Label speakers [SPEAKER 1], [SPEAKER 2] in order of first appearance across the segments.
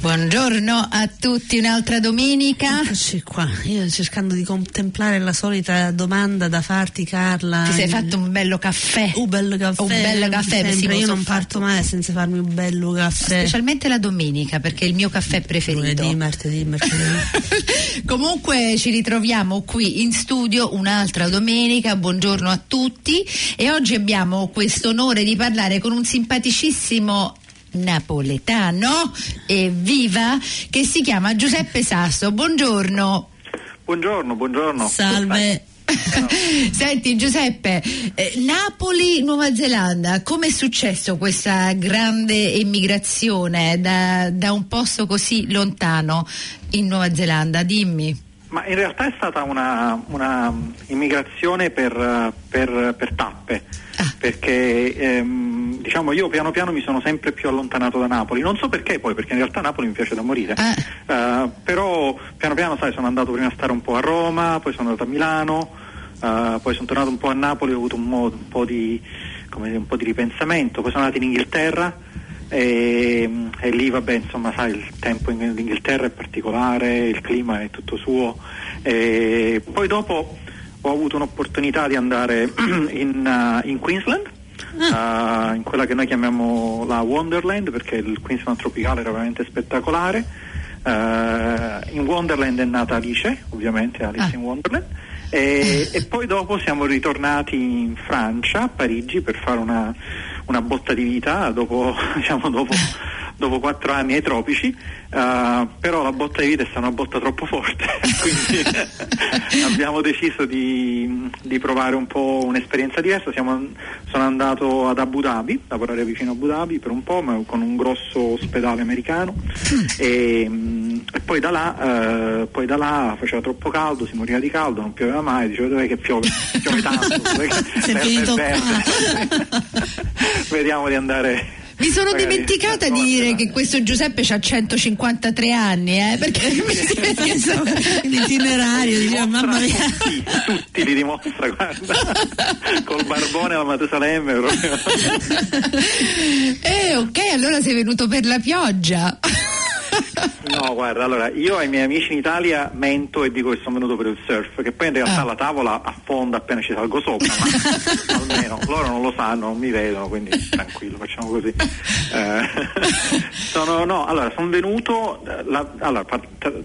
[SPEAKER 1] Buongiorno a tutti, un'altra domenica.
[SPEAKER 2] Eccoci qua, io cercando di contemplare la solita domanda da farti Carla.
[SPEAKER 1] Ti sei fatto un bello caffè?
[SPEAKER 2] Un bello caffè.
[SPEAKER 1] Un bello caffè, sì,
[SPEAKER 2] io non parto
[SPEAKER 1] fatto.
[SPEAKER 2] mai senza farmi un bello caffè.
[SPEAKER 1] Specialmente la domenica perché è il mio caffè preferito.
[SPEAKER 2] Lunedì, martedì, mercoledì.
[SPEAKER 1] Comunque ci ritroviamo qui in studio un'altra domenica, buongiorno a tutti e oggi abbiamo questo onore di parlare con un simpaticissimo napoletano e viva che si chiama Giuseppe Sasso. Buongiorno.
[SPEAKER 3] Buongiorno, buongiorno.
[SPEAKER 2] Salve.
[SPEAKER 1] Senti Giuseppe, eh, Napoli, Nuova Zelanda, come è successo questa grande emigrazione da, da un posto così lontano in Nuova Zelanda? Dimmi.
[SPEAKER 3] Ma in realtà è stata una, una immigrazione per, per- per tappe,
[SPEAKER 1] Ah.
[SPEAKER 3] perché ehm, diciamo io piano piano mi sono sempre più allontanato da Napoli, non so perché poi, perché in realtà Napoli mi piace da morire. Eh, però piano piano sai sono andato prima a stare un po' a Roma, poi sono andato a Milano, eh, poi sono tornato un po' a Napoli, ho avuto un, mo- un po' di, come dire, un po' di ripensamento, poi sono andato in Inghilterra. E, e lì vabbè insomma sai il tempo in Inghilterra è particolare, il clima è tutto suo e poi dopo ho avuto un'opportunità di andare in, uh, in Queensland uh, in quella che noi chiamiamo la Wonderland perché il Queensland tropicale era veramente spettacolare Uh, in Wonderland è nata Alice ovviamente Alice
[SPEAKER 1] Ah.
[SPEAKER 3] in Wonderland e, e poi dopo siamo ritornati in Francia, a Parigi, per fare una, una botta di vita dopo, diciamo, dopo, dopo quattro anni ai tropici, eh, però la botta di vita è stata una botta troppo forte, quindi abbiamo deciso di, di provare un po' un'esperienza diversa. Siamo- sono andato ad Abu Dhabi, lavorare vicino a Abu Dhabi per un po', ma con un grosso ospedale americano e, mm, e poi da là, eh, poi da là faceva troppo caldo, si moriva di caldo, non pioveva mai, dicevo dov'è che piove? Piove tanto, dov'è che
[SPEAKER 2] finito
[SPEAKER 3] verde?" Vediamo di andare.
[SPEAKER 1] Mi sono
[SPEAKER 3] magari
[SPEAKER 1] dimenticata di dire che questo Giuseppe ha 153 anni, eh, perché mi si
[SPEAKER 2] L'itinerario, diceva, mamma mia.
[SPEAKER 3] Tutti, tutti li dimostra, guarda, col barbone alla Matusalemme proprio.
[SPEAKER 1] Eh, ok, allora sei venuto per la pioggia.
[SPEAKER 3] No, guarda, allora io ai miei amici in Italia mento e dico che sono venuto per il surf, che poi in realtà
[SPEAKER 1] Ah.
[SPEAKER 3] la tavola affonda appena ci salgo sopra, ma almeno loro non lo sanno, non mi vedono, quindi tranquillo, facciamo così. Eh, sono, no, allora, sono venuto, eh, la- allora,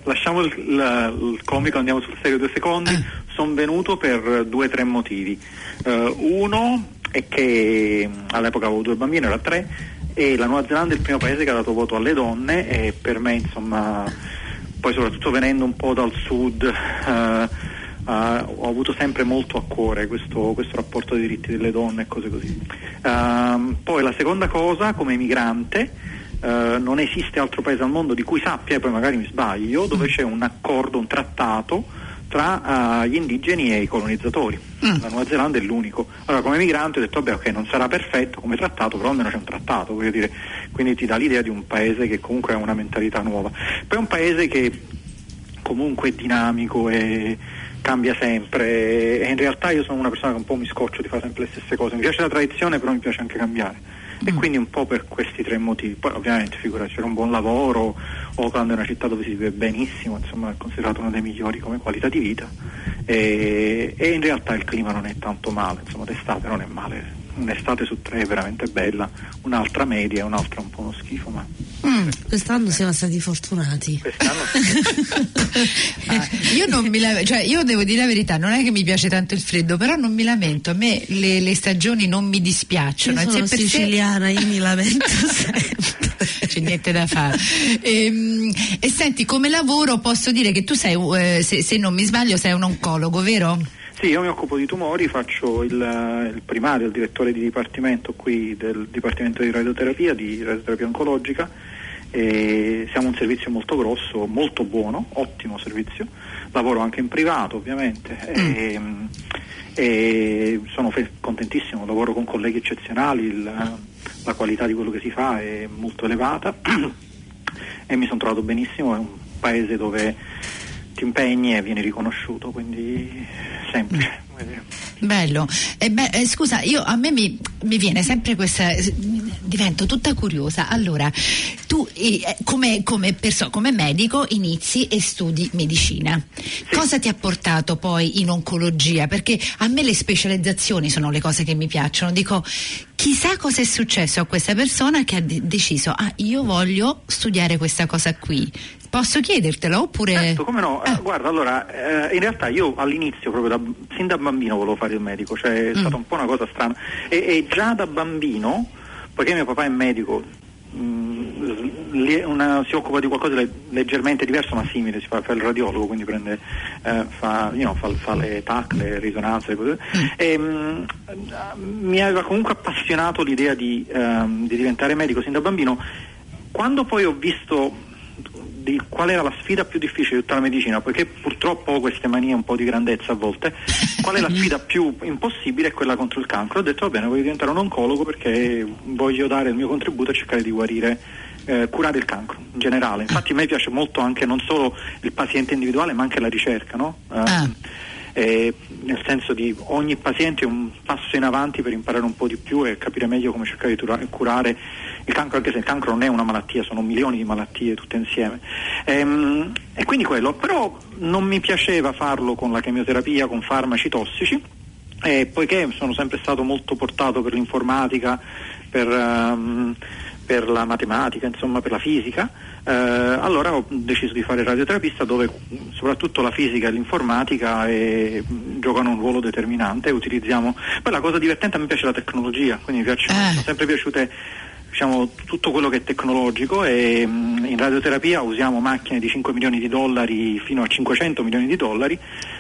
[SPEAKER 3] lasciamo il, il- il comico, andiamo sul serio due secondi, sono venuto per due o tre motivi. Eh, uno è che mh, all'epoca avevo due bambini, era tre, e la Nuova Zelanda è il primo paese che ha dato voto alle donne e per me insomma poi soprattutto venendo un po' dal sud eh, eh, ho avuto sempre molto a cuore questo, questo rapporto dei diritti delle donne e cose così. Ehm, poi la seconda cosa come emigrante eh, non esiste altro paese al mondo di cui sappia, e poi magari mi sbaglio, dove c'è un accordo, un trattato tra eh, gli indigeni e i colonizzatori. La Nuova Zelanda è l'unico. Allora come emigrante ho detto vabbè ok non sarà perfetto come trattato, però almeno c'è un trattato, voglio dire, quindi ti dà l'idea di un paese che comunque ha una mentalità nuova. Poi è un paese che comunque è dinamico e cambia sempre e in realtà io sono una persona che un po' mi scoccio di fare sempre le stesse cose, mi piace la tradizione però mi piace anche cambiare e quindi un po' per questi tre motivi, poi ovviamente figura c'era un buon lavoro, Oakland è una città dove si vive benissimo, insomma è considerato uno dei migliori come qualità di vita. E, e in realtà il clima non è tanto male, insomma d'estate non è male, un'estate su tre è veramente bella, un'altra media e un'altra un po' uno schifo ma
[SPEAKER 1] Mm.
[SPEAKER 2] Quest'anno siamo stati fortunati.
[SPEAKER 3] quest'anno
[SPEAKER 1] Ah, io non mi lame- cioè io devo dire la verità, non è che mi piace tanto il freddo, però non mi lamento, a me le, le stagioni non mi dispiacciono.
[SPEAKER 2] Io
[SPEAKER 1] e
[SPEAKER 2] sono
[SPEAKER 1] se
[SPEAKER 2] siciliana, io mi lamento sempre.
[SPEAKER 1] c'è niente da fare. Ehm, E, senti, come lavoro posso dire che tu sei, eh, se, se non mi sbaglio, sei un oncologo, vero?
[SPEAKER 3] Sì, io mi occupo di tumori, faccio il, il primario, il direttore di dipartimento qui del Dipartimento di Radioterapia, di radioterapia oncologica. E siamo un servizio molto grosso, molto buono, ottimo servizio. Lavoro anche in privato ovviamente e, e sono fe- contentissimo, lavoro con colleghi eccezionali, il- la qualità di quello che si fa è molto elevata e mi sono trovato benissimo, è un paese dove ti impegni e vieni riconosciuto, quindi semplice.
[SPEAKER 1] Bello. Eh beh, eh, scusa, io, a me mi, mi, viene sempre questa. divento tutta curiosa. Allora, tu eh, come, come, perso- come, medico inizi e studi medicina. Sì. Cosa ti ha portato poi in oncologia? Perché a me le specializzazioni sono le cose che mi piacciono. Dico, chissà cosa è successo a questa persona che ha de- deciso, ah, io voglio studiare questa cosa qui. Posso chiedertelo oppure...
[SPEAKER 3] Certo, come no. Eh. Guarda, allora, eh, in realtà io all'inizio, proprio da, sin da bambino volevo fare il medico, cioè è mm. stata un po' una cosa strana. E, e, già da bambino, poiché mio papà è medico, mm, una, si occupa di qualcosa di leggermente diverso ma simile, si fa, fa il radiologo, quindi prende, eh, fa, you know, fa, fa, le TAC, le risonanze, cose. Mm. E, mh, mi aveva comunque appassionato l'idea di, um, di diventare medico sin da bambino. Quando poi ho visto di qual era la sfida più difficile di tutta la medicina, poiché purtroppo ho queste manie un po' di grandezza a volte, qual è la sfida più impossibile è quella contro il cancro. Ho detto va bene, voglio diventare un oncologo perché voglio dare il mio contributo a cercare di guarire eh, curare il cancro in generale. Infatti a me piace molto anche non solo il paziente individuale ma anche la ricerca, no? eh, ah. Eh, nel senso di ogni paziente è un passo in avanti per imparare un po' di più e capire meglio come cercare di curare il cancro, anche se il cancro non è una malattia, sono milioni di malattie tutte insieme. Ehm, e quindi quello, però non mi piaceva farlo con la chemioterapia, con farmaci tossici, eh, poiché sono sempre stato molto portato per l'informatica, per, um, per la matematica, insomma per la fisica, eh, allora ho deciso di fare radioterapista dove soprattutto la fisica e l'informatica eh, giocano un ruolo determinante utilizziamo... Poi la cosa divertente a me piace la tecnologia, quindi mi piace, eh. sono sempre piaciute diciamo, tutto quello che è tecnologico e mh, mm, in radioterapia usiamo macchine di 5 milioni di dollari fino a 500 milioni di dollari,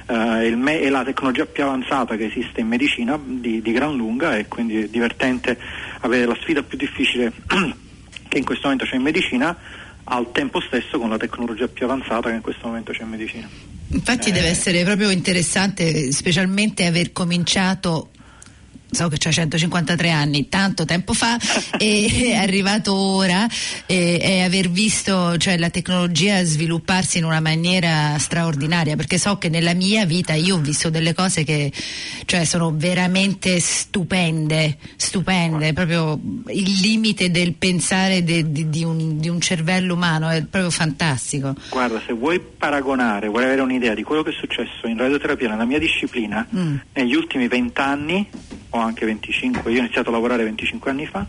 [SPEAKER 3] eh, me- è la tecnologia più avanzata che esiste in medicina di, di gran lunga e quindi è divertente avere la sfida più difficile che in questo momento c'è in medicina al tempo stesso con la tecnologia più avanzata che in questo momento c'è in medicina.
[SPEAKER 1] Infatti eh, deve essere proprio interessante, specialmente aver cominciato so che c'ha 153 anni, tanto tempo fa, e è arrivato ora e, e, aver visto cioè, la tecnologia svilupparsi in una maniera straordinaria, perché so che nella mia vita io ho visto delle cose che cioè, sono veramente stupende, stupende, proprio il limite del pensare de, de, di, un, di un cervello umano è proprio fantastico.
[SPEAKER 3] Guarda, se vuoi paragonare, vuoi avere un'idea di quello che è successo in radioterapia nella mia disciplina mm. negli ultimi vent'anni, o anche 25, io ho iniziato a lavorare 25 anni fa,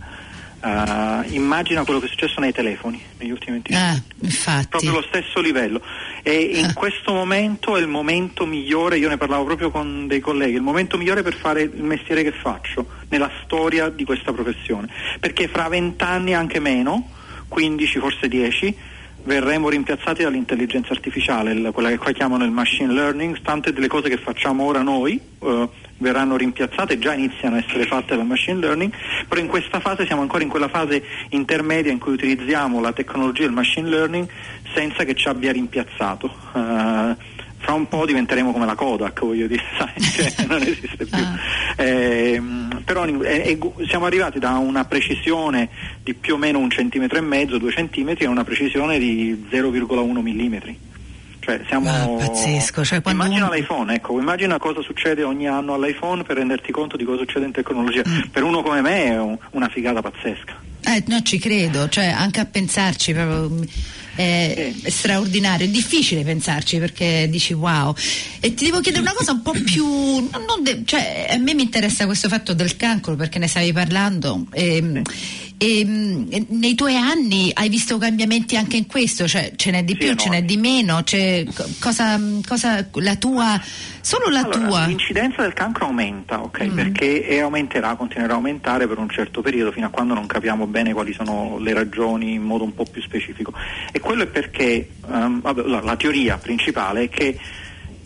[SPEAKER 3] uh, immagina quello che è successo nei telefoni negli ultimi 25
[SPEAKER 1] anni. Ah,
[SPEAKER 3] proprio lo stesso livello. E in ah. questo momento è il momento migliore, io ne parlavo proprio con dei colleghi, il momento migliore per fare il mestiere che faccio nella storia di questa professione. Perché fra 20 anni, anche meno, 15, forse 10, verremo rimpiazzati dall'intelligenza artificiale, quella che qua chiamano il machine learning, tante delle cose che facciamo ora noi uh, verranno rimpiazzate, già iniziano a essere fatte dal machine learning, però in questa fase siamo ancora in quella fase intermedia in cui utilizziamo la tecnologia del machine learning senza che ci abbia rimpiazzato. Uh, fra un po' diventeremo come la Kodak, voglio dire, sai, cioè, non esiste più. Ah. Eh, però eh, siamo arrivati da una precisione di più o meno un centimetro e mezzo, due centimetri, a una precisione di 0,1 millimetri. Cioè siamo...
[SPEAKER 1] ah, pazzesco. Cioè,
[SPEAKER 3] immagina
[SPEAKER 1] un...
[SPEAKER 3] l'iPhone, ecco, immagina cosa succede ogni anno all'iPhone per renderti conto di cosa succede in tecnologia. Mm. Per uno come me è un, una figata pazzesca.
[SPEAKER 1] Eh, no, ci credo, cioè anche a pensarci proprio è, è straordinario, è difficile pensarci perché dici wow. E ti devo chiedere una cosa un po' più. De, cioè, a me mi interessa questo fatto del cancro perché ne stavi parlando. E, ehm, e, ehm, nei tuoi anni hai visto cambiamenti anche in questo? Cioè, ce n'è di sì, più, no. ce n'è di meno? Cioè, cosa, cosa, la tua, solo la
[SPEAKER 3] allora,
[SPEAKER 1] tua?
[SPEAKER 3] L'incidenza del cancro aumenta, ok? Mm. Perché aumenterà, continuerà a aumentare per un certo periodo fino a quando non capiamo bene quali sono le ragioni in modo un po' più specifico. E quello è perché um, vabbè, la teoria principale è che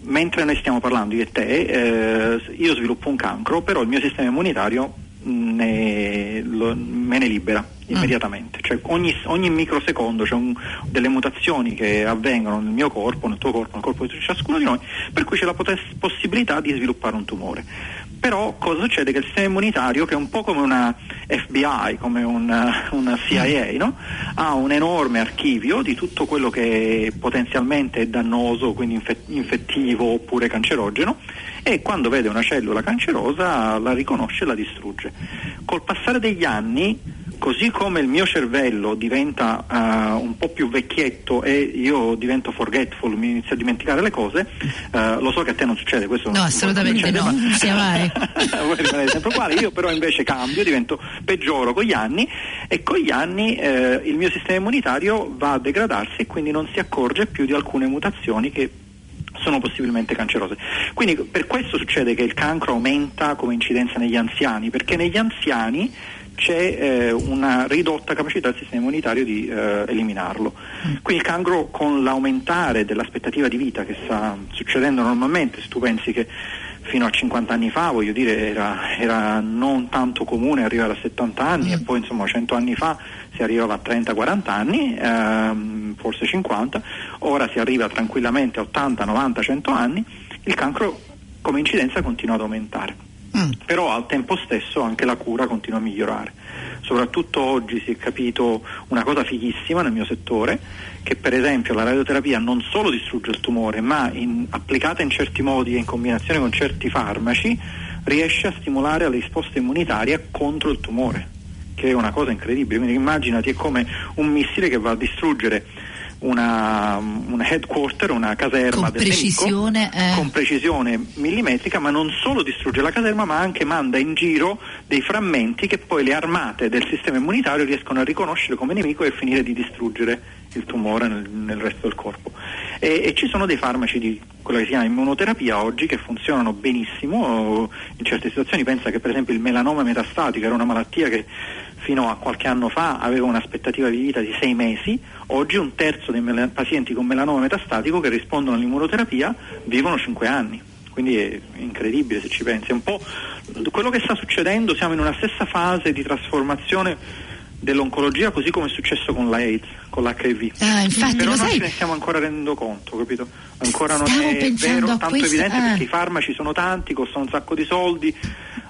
[SPEAKER 3] mentre noi stiamo parlando io e te, eh, io sviluppo un cancro, però il mio sistema immunitario ne, lo, me ne libera immediatamente. Mm. Cioè ogni, ogni, microsecondo c'è un, delle mutazioni che avvengono nel mio corpo, nel tuo corpo, nel corpo di ciascuno di noi, per cui c'è la potes- possibilità di sviluppare un tumore. Però cosa succede? Che il sistema immunitario, che è un po' come una FBI, come una, una CIA, no? ha un enorme archivio di tutto quello che potenzialmente è dannoso, quindi infe- infettivo oppure cancerogeno, e quando vede una cellula cancerosa la riconosce e la distrugge. Col passare degli anni così come il mio cervello diventa uh, un po' più vecchietto e io divento forgetful, mi inizio a dimenticare le cose, uh, lo so che a te non succede questo.
[SPEAKER 1] No, assolutamente
[SPEAKER 3] succede,
[SPEAKER 1] no,
[SPEAKER 3] ma...
[SPEAKER 1] sia mai.
[SPEAKER 3] Voi rimanete sempre uguale, io però invece cambio, divento peggioro con gli anni e con gli anni eh, il mio sistema immunitario va a degradarsi e quindi non si accorge più di alcune mutazioni che sono possibilmente cancerose. Quindi per questo succede che il cancro aumenta come incidenza negli anziani, perché negli anziani c'è eh, una ridotta capacità del sistema immunitario di eh, eliminarlo. Quindi il cancro con l'aumentare dell'aspettativa di vita che sta succedendo normalmente, se tu pensi che fino a 50 anni fa, voglio dire, era, era non tanto comune arrivare a 70 anni mm. e poi insomma 100 anni fa si arrivava a 30-40 anni, ehm, forse 50, ora si arriva tranquillamente a 80, 90, 100 anni, il cancro come incidenza continua ad aumentare. Mm. Però al tempo stesso anche la cura continua a migliorare. Soprattutto oggi si è capito una cosa fighissima nel mio settore, che per esempio la radioterapia non solo distrugge il tumore, ma in, applicata in certi modi e in combinazione con certi farmaci riesce a stimolare la risposta immunitaria contro il tumore, che è una cosa incredibile. Quindi immaginati è come un missile che va a distruggere una, una headquarter, una caserma
[SPEAKER 1] con precisione,
[SPEAKER 3] nemico, eh. con precisione millimetrica, ma non solo distrugge la caserma, ma anche manda in giro dei frammenti che poi le armate del sistema immunitario riescono a riconoscere come nemico e finire di distruggere il tumore nel, nel resto del corpo. E, e, ci sono dei farmaci di quella che si chiama immunoterapia oggi che funzionano benissimo in certe situazioni. Pensa che per esempio il melanoma metastatico era una malattia che fino a qualche anno fa aveva un'aspettativa di vita di sei mesi, oggi un terzo dei mel- pazienti con melanoma metastatico che rispondono all'immunoterapia vivono cinque anni. Quindi è incredibile se ci pensi. È un po' quello che sta succedendo, siamo in una stessa fase di trasformazione dell'oncologia così come è successo con l'AIDS, con l'HIV.
[SPEAKER 1] Ah, infatti,
[SPEAKER 3] Però non
[SPEAKER 1] sai...
[SPEAKER 3] ce ne stiamo ancora rendendo conto, capito? Ancora non
[SPEAKER 1] Stavo
[SPEAKER 3] è vero, tanto
[SPEAKER 1] questo,
[SPEAKER 3] evidente
[SPEAKER 1] ah.
[SPEAKER 3] perché i farmaci sono tanti, costano un sacco di soldi,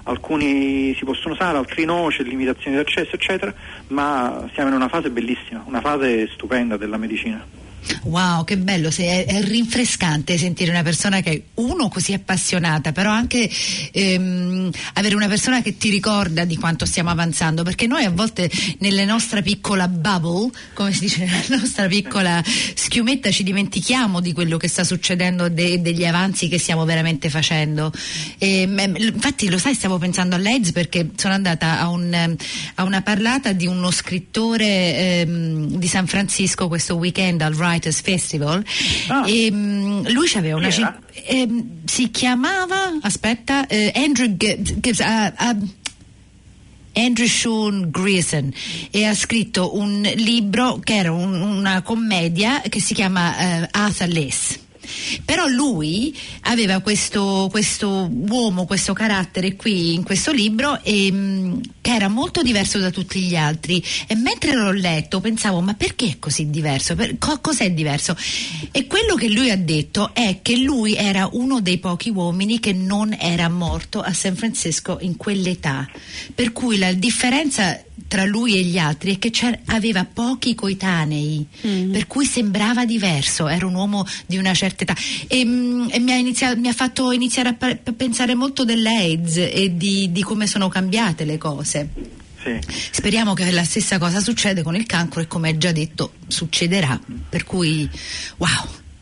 [SPEAKER 3] alcuni si possono usare, altri no, c'è limitazioni di accesso, eccetera, ma siamo in una fase bellissima, una fase stupenda della medicina.
[SPEAKER 1] Wow, che bello, è, è, rinfrescante sentire una persona che è uno così appassionata, però anche ehm, avere una persona che ti ricorda di quanto stiamo avanzando, perché noi a volte nella nostra piccola bubble, come si dice, nella nostra piccola schiumetta ci dimentichiamo di quello che sta succedendo e degli avanzi che stiamo veramente facendo. E, infatti lo sai, stavo pensando all'AIDS perché sono andata a, un, a una parlata di uno scrittore ehm, di San Francisco questo weekend al Writers Festival
[SPEAKER 3] Ah.
[SPEAKER 1] e mm, lui aveva una cin- ehm, si chiamava aspetta eh, Andrew Gibbs ah, ah, Andrew Sean Grierson e ha scritto un libro che era un- una commedia che si chiama eh, Arthur Less però lui aveva questo, questo uomo, questo carattere qui in questo libro e, mh, che era molto diverso da tutti gli altri e mentre l'ho letto pensavo ma perché è così diverso? Per- co- cos'è diverso? E quello che lui ha detto è che lui era uno dei pochi uomini che non era morto a San Francisco in quell'età per cui la differenza tra lui e gli altri è che aveva pochi coetanei, per cui sembrava diverso, era un uomo di una certa età. E, mm, e mi, ha iniziato- mi ha fatto iniziare a, pa- pensare molto dell'AIDS e di, di come sono cambiate le cose.
[SPEAKER 3] Sì.
[SPEAKER 1] Speriamo che la stessa cosa succeda con il cancro e come hai già detto succederà, per cui wow.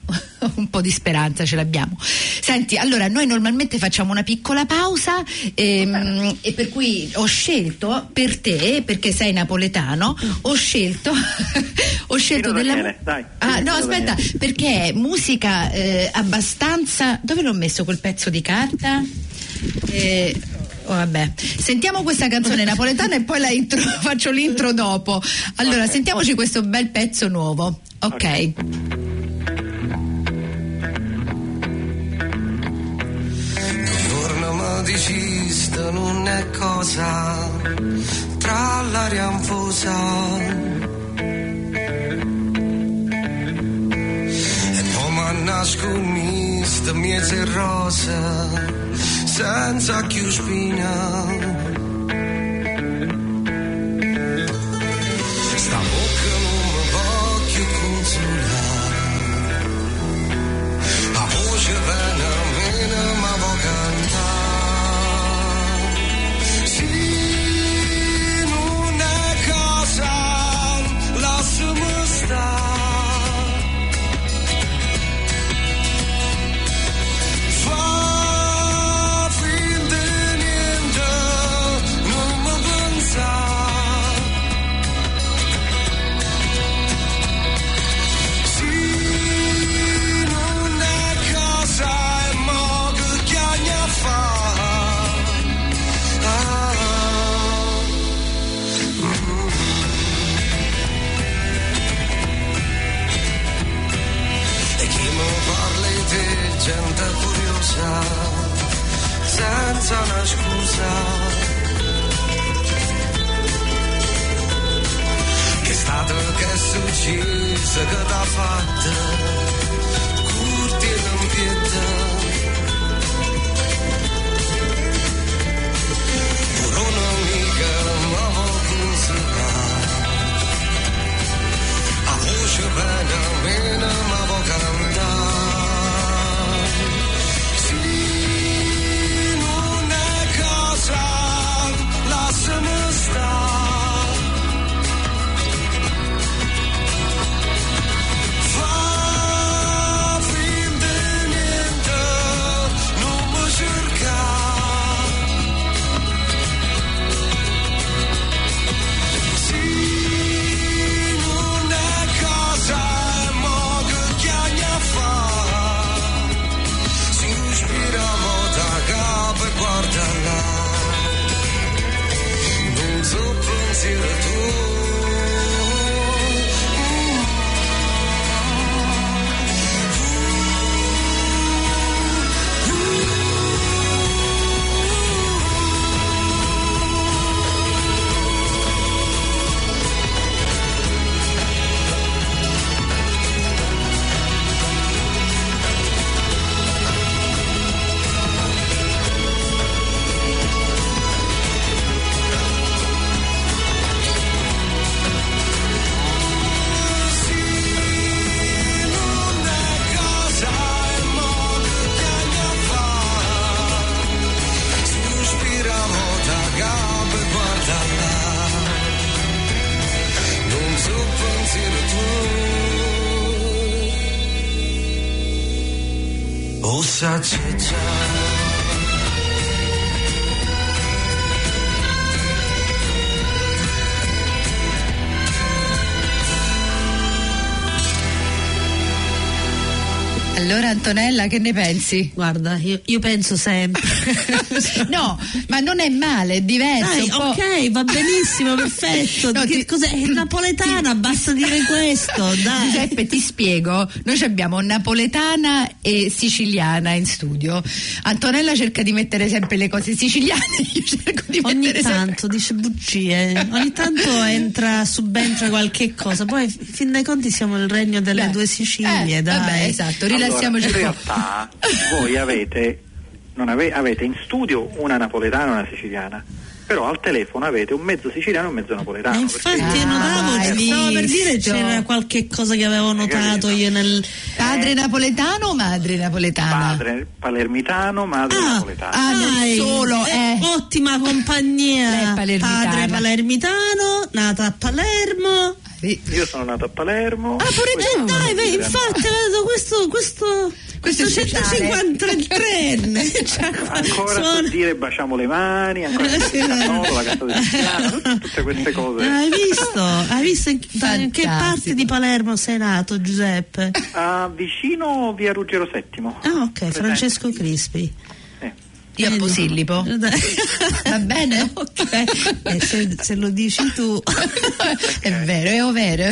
[SPEAKER 1] Un po' di speranza ce l'abbiamo. Senti, allora noi normalmente facciamo una piccola pausa ehm, e, per cui ho scelto per te, perché sei napoletano, ho scelto, ho scelto della
[SPEAKER 3] Daniele, dai,
[SPEAKER 1] Ah, no, aspetta,
[SPEAKER 3] Daniele.
[SPEAKER 1] perché è musica eh, abbastanza. Dove l'ho messo quel pezzo di carta? Eh, oh, vabbè. Sentiamo questa canzone napoletana e poi la intro- faccio l'intro dopo. Allora,
[SPEAKER 3] Ok.
[SPEAKER 1] sentiamoci questo bel pezzo nuovo. Ok.
[SPEAKER 3] Ok.
[SPEAKER 4] È cosa tra l'aria anfosa e poi mi nascondista miezza rosa senza più spina. Successo, che tu. O saggezza.
[SPEAKER 1] Allora Antonella che ne pensi?
[SPEAKER 2] Guarda, io, io penso sempre.
[SPEAKER 1] no, ma non è male, è diverso.
[SPEAKER 2] Dai,
[SPEAKER 1] un po'.
[SPEAKER 2] ok, va benissimo, perfetto.
[SPEAKER 1] No,
[SPEAKER 2] che
[SPEAKER 1] ti-
[SPEAKER 2] cos'è? È napoletana, basta dire questo, dai.
[SPEAKER 1] Giuseppe, ti spiego. Noi abbiamo napoletana e siciliana in studio. Antonella cerca di mettere sempre le cose siciliane, io cerco di
[SPEAKER 2] Ogni
[SPEAKER 1] mettere sempre-
[SPEAKER 2] tanto dice bugie, ogni tanto entra, subentra qualche cosa, poi fin dai conti siamo il regno delle
[SPEAKER 1] Beh,
[SPEAKER 2] due Sicilie,
[SPEAKER 1] eh,
[SPEAKER 2] dai.
[SPEAKER 1] Vabbè, esatto, rilassiamoci
[SPEAKER 3] Allora, in realtà voi avete, non ave- avete in studio una napoletana e una siciliana, però al telefono avete un mezzo siciliano e un mezzo napoletano.
[SPEAKER 2] Ma
[SPEAKER 3] perché-
[SPEAKER 2] infatti
[SPEAKER 1] Ah,
[SPEAKER 2] notavo, stavo per dire c'era qualche cosa che avevo notato io nel...
[SPEAKER 1] Padre napoletano o madre napoletana?
[SPEAKER 3] Padre palermitano, madre
[SPEAKER 2] Ah,
[SPEAKER 3] napoletana.
[SPEAKER 1] ah, non solo, eh.
[SPEAKER 2] ottima compagnia.
[SPEAKER 1] Palermitana.
[SPEAKER 2] Padre palermitano, nata a Palermo.
[SPEAKER 1] Sì.
[SPEAKER 3] Io sono nato a Palermo.
[SPEAKER 1] Ah, pure
[SPEAKER 3] è
[SPEAKER 2] Dai,
[SPEAKER 3] dire.
[SPEAKER 2] infatti vedo questo questo
[SPEAKER 1] Questo
[SPEAKER 2] questo
[SPEAKER 1] è sociale.
[SPEAKER 2] 153enne cioè,
[SPEAKER 3] Ancora
[SPEAKER 2] suona-
[SPEAKER 3] so dire baciamo le mani, ancora
[SPEAKER 2] Eh, no.
[SPEAKER 3] cannolo, la cassa del piano, tutte queste cose.
[SPEAKER 2] Hai visto? Hai visto in, da- in che parte di Palermo sei nato, Giuseppe?
[SPEAKER 3] Ah, vicino via Ruggero VII.
[SPEAKER 2] Ah, ok,
[SPEAKER 3] Presente?
[SPEAKER 2] Francesco Crispi.
[SPEAKER 1] Io a? Posillipo. Va bene?
[SPEAKER 2] ok. Eh, se, se lo dici tu.
[SPEAKER 1] è vero, è vero.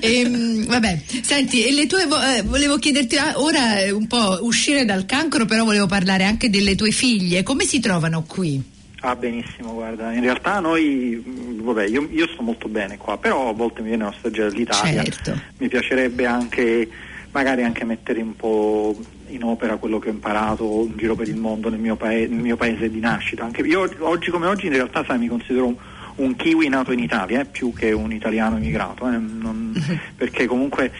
[SPEAKER 1] Ehm, vabbè, senti, e le tue, eh, volevo chiederti ah, ora eh, un po' uscire dal cancro, però volevo parlare anche delle tue figlie. Come si trovano qui?
[SPEAKER 3] Ah, benissimo, guarda, in realtà noi, mh, vabbè, io, io sto molto bene qua, però a volte mi viene nostalgia dell'Italia.
[SPEAKER 1] Certo.
[SPEAKER 3] Mi piacerebbe anche magari anche mettere un po' in opera quello che ho imparato in giro per il mondo nel mio, paese, nel mio paese di nascita. Anche io oggi come oggi in realtà sai, mi considero un, un kiwi nato in Italia, eh, più che un italiano emigrato, eh, non- perché comunque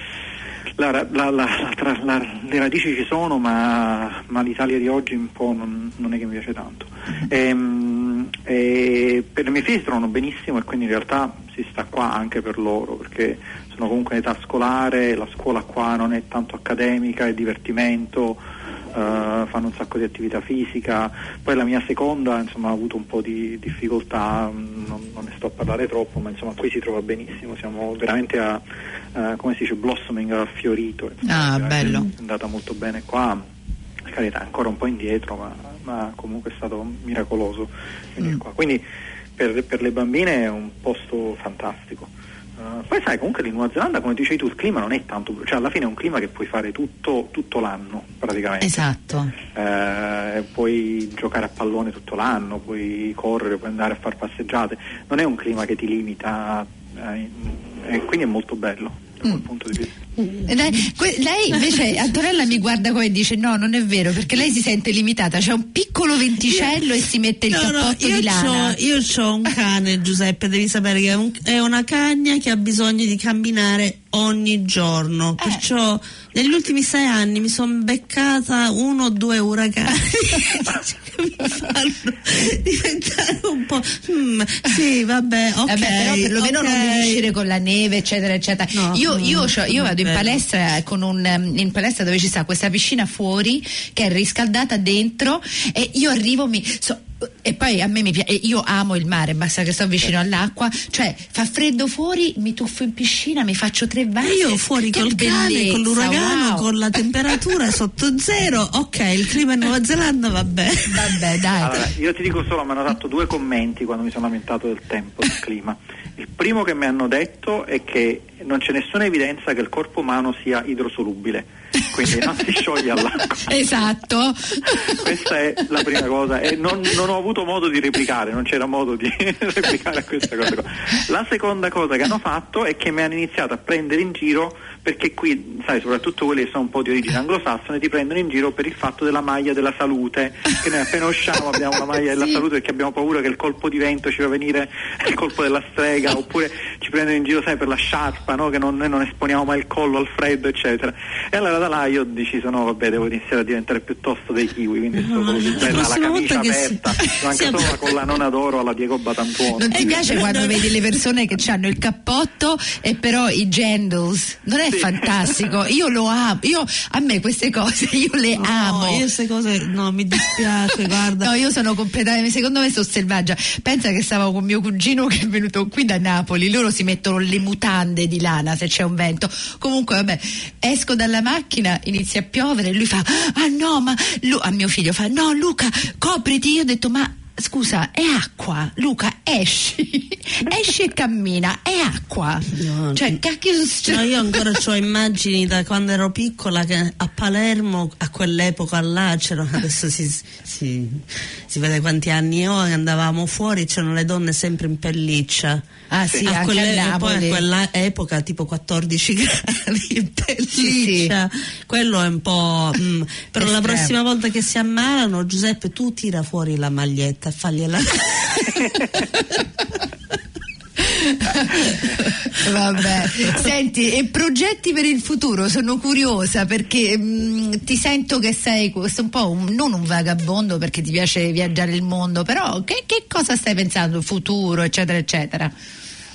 [SPEAKER 3] la la- la- tra- le radici ci sono, ma, ma l'Italia di oggi un po' non, non è che mi piace tanto. Ehm, e per i miei figli si trovano benissimo e quindi in realtà si sta qua anche per loro, perché sono comunque in età scolare, la scuola qua non è tanto accademica, è divertimento, eh, fanno un sacco di attività fisica. Poi la mia seconda insomma, ha avuto un po' di difficoltà, mh, non, non ne sto a parlare troppo, ma insomma qui si trova benissimo, siamo veramente a, eh, come si dice, blossoming, ha fiorito. insomma,
[SPEAKER 1] Ah.
[SPEAKER 3] È andata molto bene qua, carità ancora un po' indietro, ma, ma comunque è stato miracoloso. venire
[SPEAKER 1] Mm.
[SPEAKER 3] qua. Quindi per, per le bambine è un posto fantastico. Uh, poi sai comunque in Nuova Zelanda come dicevi tu il clima non è tanto cioè alla fine è un clima che puoi fare tutto, tutto l'anno praticamente
[SPEAKER 1] Esatto.
[SPEAKER 3] Eh, puoi giocare a pallone tutto l'anno puoi correre puoi andare a fare passeggiate non è un clima che ti limita eh, e quindi è molto bello da quel
[SPEAKER 1] Mm.
[SPEAKER 3] punto di vista
[SPEAKER 1] Lei, que- lei invece, Antonella mi guarda come e dice no, non è vero, perché lei si sente limitata, c'è un piccolo venticello e si mette il
[SPEAKER 2] No, no,
[SPEAKER 1] cappotto
[SPEAKER 2] io
[SPEAKER 1] di lana.
[SPEAKER 2] c'ho- io ho un cane, Giuseppe, devi sapere che è, un- è una cagna che ha bisogno di camminare ogni giorno.
[SPEAKER 1] Eh.
[SPEAKER 2] Perciò negli ultimi sei anni mi sono beccata uno o due uragani che mi fanno diventare un po'. "Mm, sì, vabbè, ok.
[SPEAKER 1] Vabbè, però perlomeno
[SPEAKER 2] ok."
[SPEAKER 1] non uscire con la neve, eccetera, eccetera.
[SPEAKER 2] No,
[SPEAKER 1] io, io, c'ho- io vado in palestra con un ehm, in palestra dove ci sta questa piscina fuori che è riscaldata dentro e io arrivo mi so- e poi a me mi piace, io amo il mare, basta che sto vicino all'acqua, cioè fa freddo fuori, mi tuffo in piscina, mi faccio tre
[SPEAKER 2] E
[SPEAKER 1] vasche.
[SPEAKER 2] io fuori
[SPEAKER 1] Che
[SPEAKER 2] col cane, con l'uragano,
[SPEAKER 1] wow.
[SPEAKER 2] con la temperatura sotto zero, ok, il clima in Nuova Zelanda va bene.
[SPEAKER 1] Vabbè, dai.
[SPEAKER 3] Allora, io ti dico solo, mi hanno dato due commenti quando mi sono lamentato del tempo, del clima. Il primo che mi hanno detto è che non c'è nessuna evidenza che il corpo umano sia idrosolubile, quindi non si scioglie all'acqua.
[SPEAKER 1] Esatto.
[SPEAKER 3] Questa è la prima cosa e non, non ho avuto modo di replicare, non c'era modo di replicare a questa cosa. qua. La seconda cosa che hanno fatto è che mi hanno iniziato a prendere in giro perché qui, sai, soprattutto quelli che sono un po' di origine anglosassone ti prendono in giro per il fatto della maglia della salute, che noi appena usciamo abbiamo la maglia della
[SPEAKER 1] Sì.
[SPEAKER 3] salute perché abbiamo paura che il colpo di vento ci va a venire il colpo della strega, oppure ci prendono in giro, sai, per la sciarpa, no? che non, noi non esponiamo mai il collo al freddo, eccetera. E allora da là io ho deciso, no, vabbè, devo iniziare a diventare piuttosto dei kiwi, quindi sto solo più
[SPEAKER 2] la
[SPEAKER 3] bella, la
[SPEAKER 2] prossima
[SPEAKER 3] camicia
[SPEAKER 2] si-
[SPEAKER 3] aperta, manca
[SPEAKER 2] si-
[SPEAKER 3] solo la collanona d'oro alla Diego Batantuono.
[SPEAKER 1] Non ti piace quando vedi le persone che hanno il cappotto e però i gendles? Non è
[SPEAKER 3] Sì.
[SPEAKER 1] fantastico? Io lo amo, io a me queste cose io le
[SPEAKER 2] No,
[SPEAKER 1] amo.
[SPEAKER 2] io queste cose no, mi dispiace, guarda.
[SPEAKER 1] No, io sono completamente, secondo me sono selvaggia. Pensa che stavo con mio cugino che è venuto qui da Napoli, loro si mettono le mutande di lana se c'è un vento. Comunque, vabbè, esco dalla macchina, inizia a piovere e lui fa, ah no, ma Lu-" a mio figlio fa, no Luca, copriti. Io ho detto, ma scusa, è acqua, Luca, esci, esci e cammina, è acqua.
[SPEAKER 2] No,
[SPEAKER 1] cioè, cacchio,
[SPEAKER 2] No, io ancora ho immagini da quando ero piccola che a Palermo a quell'epoca là c'erano adesso si, si- si vede quanti anni ho andavamo fuori c'erano le donne sempre in pelliccia
[SPEAKER 1] Ah sì,
[SPEAKER 2] a
[SPEAKER 1] anche
[SPEAKER 2] quelle-
[SPEAKER 1] a
[SPEAKER 2] poi a
[SPEAKER 1] Napoli.
[SPEAKER 2] quella epoca tipo 14 gradi in
[SPEAKER 1] Sì,
[SPEAKER 2] pelliccia quello è un po' mm, però la
[SPEAKER 1] Estremo.
[SPEAKER 2] prossima volta che si ammalano Giuseppe tu tira fuori la maglietta e fagliela
[SPEAKER 1] Vabbè, senti, e progetti per il futuro? Sono curiosa perché mh, ti sento che sei questo un po' un- non un vagabondo perché ti piace viaggiare il mondo, però che, che cosa stai pensando? Futuro, eccetera, eccetera.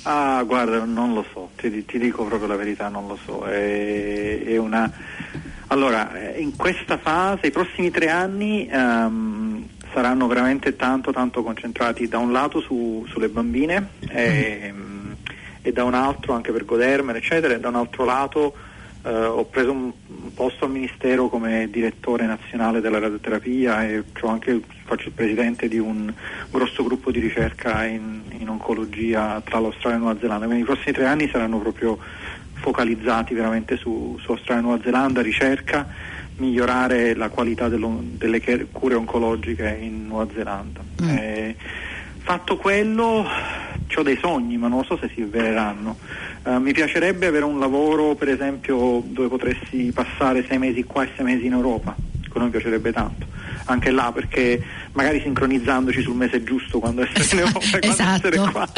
[SPEAKER 3] Ah, guarda, non lo so, ti, ti dico proprio la verità, non lo so. È, è una... Allora, eh, in questa fase, i prossimi tre anni ehm, saranno veramente tanto, tanto concentrati da un lato su- sulle bambine e, e da un altro anche per godermene, eccetera, e da un altro lato eh, ho preso un, un posto al Ministero come direttore nazionale della radioterapia e anche, faccio il presidente di un grosso gruppo di ricerca in, in oncologia tra l'Australia e Nuova Zelanda. Quindi i prossimi tre anni saranno proprio focalizzati veramente su, su Australia e Nuova Zelanda, ricerca, migliorare la qualità delle cure oncologiche in Nuova Zelanda.
[SPEAKER 1] Mm.
[SPEAKER 3] Eh, fatto quello, ho dei sogni, ma non so se si avvereranno. Eh, mi piacerebbe avere un lavoro, per esempio, dove potessi passare sei mesi qua e sei mesi in Europa. Quello mi piacerebbe tanto. Anche là, perché magari sincronizzandoci sul mese giusto quando essere e quando
[SPEAKER 1] Esatto.
[SPEAKER 3] essere qua.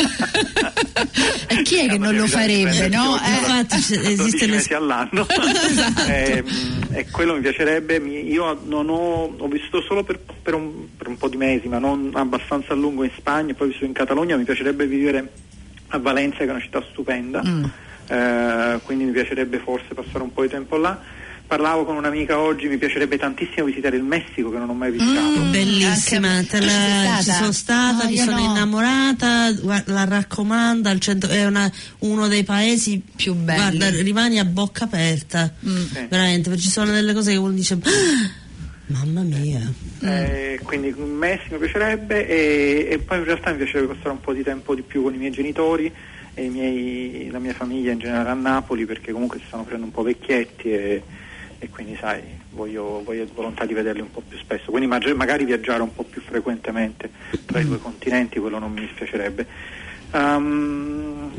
[SPEAKER 1] E chi è che non lo farebbe, no?
[SPEAKER 3] Eh,
[SPEAKER 2] esiste
[SPEAKER 3] 12
[SPEAKER 2] le-
[SPEAKER 3] mesi all'anno
[SPEAKER 1] Esatto.
[SPEAKER 3] Eh, mh, e quello mi piacerebbe io non ho, ho vissuto solo per, per un, per un po' di mesi ma non abbastanza a lungo in Spagna poi ho vissuto in Catalogna mi piacerebbe vivere a Valencia che è una città stupenda
[SPEAKER 1] Mm.
[SPEAKER 3] Eh, quindi mi piacerebbe forse passare un po' di tempo là parlavo con un'amica oggi mi piacerebbe tantissimo visitare il Messico che non ho mai visitato
[SPEAKER 1] Mm.
[SPEAKER 2] Bellissima, te la-
[SPEAKER 1] ci
[SPEAKER 2] sono stata,
[SPEAKER 1] No,
[SPEAKER 2] mi sono
[SPEAKER 1] no.
[SPEAKER 2] innamorata, la raccomando, al centro- è una- uno dei paesi
[SPEAKER 1] Più belli.
[SPEAKER 2] Guarda, rimani a bocca aperta,
[SPEAKER 1] Mm.
[SPEAKER 3] Sì.
[SPEAKER 2] veramente, perché ci sono delle cose che uno dice, "Ah, mamma mia.
[SPEAKER 3] Eh, quindi in Messico mi piacerebbe e, e poi in realtà mi piacerebbe passare un po' di tempo di più con i miei genitori e i miei- la mia famiglia in generale a Napoli perché comunque si stanno facendo un po' vecchietti e, e quindi sai voglio, voglio volontà di vederli un po' più spesso quindi mag- magari viaggiare un po' più frequentemente tra i due continenti quello non mi dispiacerebbe Ehm,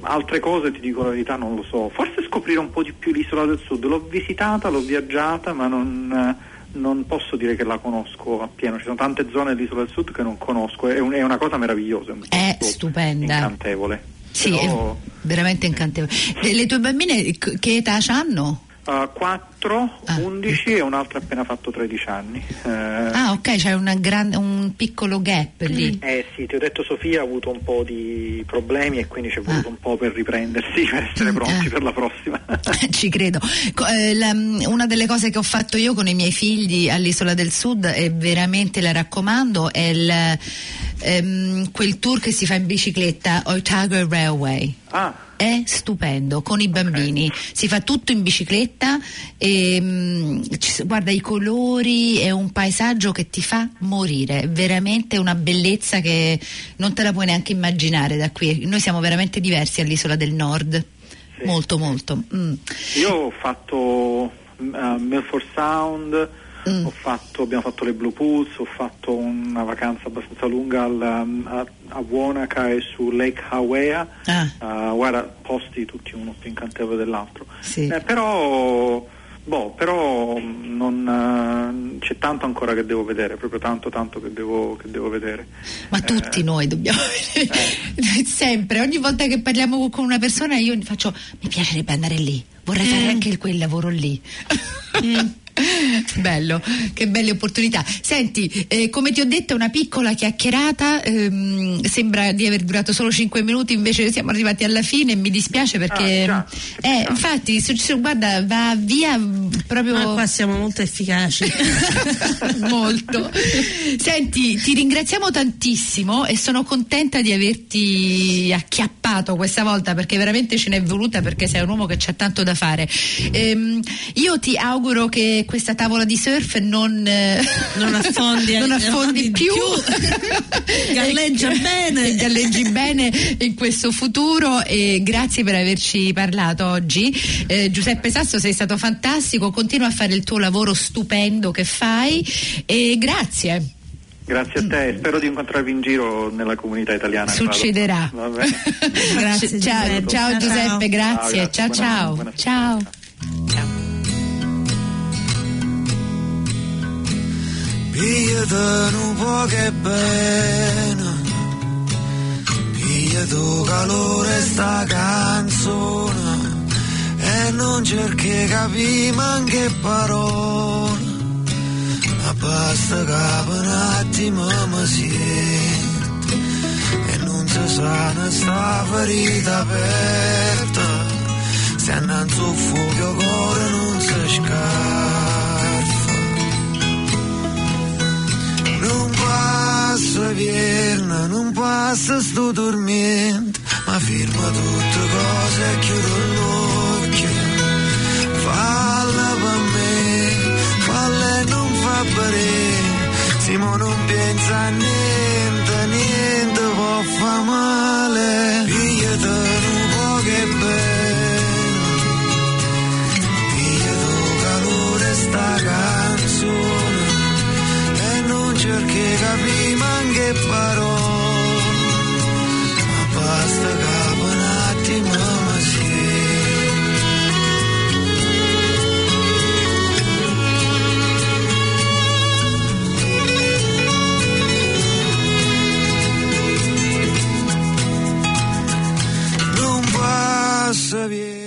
[SPEAKER 3] altre cose ti dico la verità non lo so forse scoprire un po' di più l'isola del sud l'ho visitata l'ho viaggiata ma non non posso dire che la conosco appieno, ci sono tante zone dell'isola del sud che non conosco, è, un- è una cosa meravigliosa, è,
[SPEAKER 1] stupenda.
[SPEAKER 3] incantevole.
[SPEAKER 1] Sì,
[SPEAKER 3] Però,
[SPEAKER 1] veramente incantevole. Le, le tue bambine che età hanno?
[SPEAKER 3] Uh, 4,
[SPEAKER 1] Ah,
[SPEAKER 3] 11 e un'altra ha appena fatto 13 anni. Eh,
[SPEAKER 1] Ah, ok, c'è una gran- un piccolo gap lì.
[SPEAKER 3] eh sì, ti ho detto Sofia ha avuto un po' di problemi e quindi ci è voluto
[SPEAKER 1] Ah.
[SPEAKER 3] un po' per riprendersi, per essere
[SPEAKER 1] Mm,
[SPEAKER 3] pronti
[SPEAKER 1] eh.
[SPEAKER 3] per la prossima.
[SPEAKER 1] Ci credo. Eh, la- una delle cose che ho fatto io con i miei figli all'Isola del Sud e veramente la raccomando è il, ehm, quel tour che si fa in bicicletta, Otago Railway.
[SPEAKER 3] ah,
[SPEAKER 1] È stupendo con i bambini, si fa tutto in bicicletta e ci s- guarda i colori, è un paesaggio che ti fa morire, è veramente una bellezza che non te la puoi neanche immaginare da qui. Noi siamo veramente diversi all'isola del nord,
[SPEAKER 3] Sì,
[SPEAKER 1] molto molto. Mm.
[SPEAKER 3] Io ho fatto uh, Milford Sound,
[SPEAKER 1] Mm.
[SPEAKER 3] ho fatto- abbiamo fatto le Blue Pools, ho fatto una vacanza abbastanza lunga al, um, a, a Wanaka e su Lake Hawea,
[SPEAKER 1] Ah.
[SPEAKER 3] Uh, guarda, posti tutti uno più incantevole dell'altro.
[SPEAKER 1] Sì.
[SPEAKER 3] Eh, però, boh, però mm, non, eh, c'è tanto ancora che devo vedere, proprio tanto tanto che devo, che devo vedere.
[SPEAKER 1] Ma
[SPEAKER 3] Eh,
[SPEAKER 1] tutti noi dobbiamo sempre, ogni volta che parliamo con una persona io faccio mi piacerebbe andare lì, vorrei fare anche quel lavoro lì. Bello, che belle opportunità. Senti, eh, come ti ho detto, una piccola chiacchierata, ehm, sembra di aver durato solo 5 minuti, invece siamo arrivati alla fine mi dispiace perché...
[SPEAKER 3] Ah, già,
[SPEAKER 1] eh, infatti, su- su- guarda, va via mm, proprio...
[SPEAKER 2] Ma qua siamo molto efficaci.
[SPEAKER 1] Molto. Senti, ti ringraziamo tantissimo e sono contenta di averti acchiappato questa volta perché veramente ce n'è voluta perché sei un uomo che c'ha tanto da fare. Ehm, io ti auguro che questa tavola di surf non, eh,
[SPEAKER 2] Non affondi-
[SPEAKER 1] non affondi più.
[SPEAKER 2] più. Galleggia bene.
[SPEAKER 1] galleggi bene in questo futuro e grazie per averci parlato oggi. Eh, Giuseppe Sasso sei stato fantastico, continua a fare il tuo lavoro stupendo che fai e grazie.
[SPEAKER 3] Grazie a te, spero di incontrarvi in giro nella comunità italiana.
[SPEAKER 1] Succederà.
[SPEAKER 3] Va bene.
[SPEAKER 2] Grazie,
[SPEAKER 1] ciao,
[SPEAKER 2] Giuseppe.
[SPEAKER 1] ciao Giuseppe, grazie.
[SPEAKER 3] Ciao,
[SPEAKER 1] Ciao ciao.
[SPEAKER 5] Pigliate un po' che bene, pigliate il calore sta canzone. E non cerchi capire manche parole, ma basta che un attimo mi sento e non si sa ne sta ferita aperta, se un fuoco cuore non si scarfa. Non passa sto dormendo, ma firma tutte cose e chiudo l'occhio. Falla per me, falla e non fa bere, Simo non pensa a niente, niente può fa male. Pigliate un po' che bene, pigliate calore sta canzone e non cerchi capire manche parole piensa bien.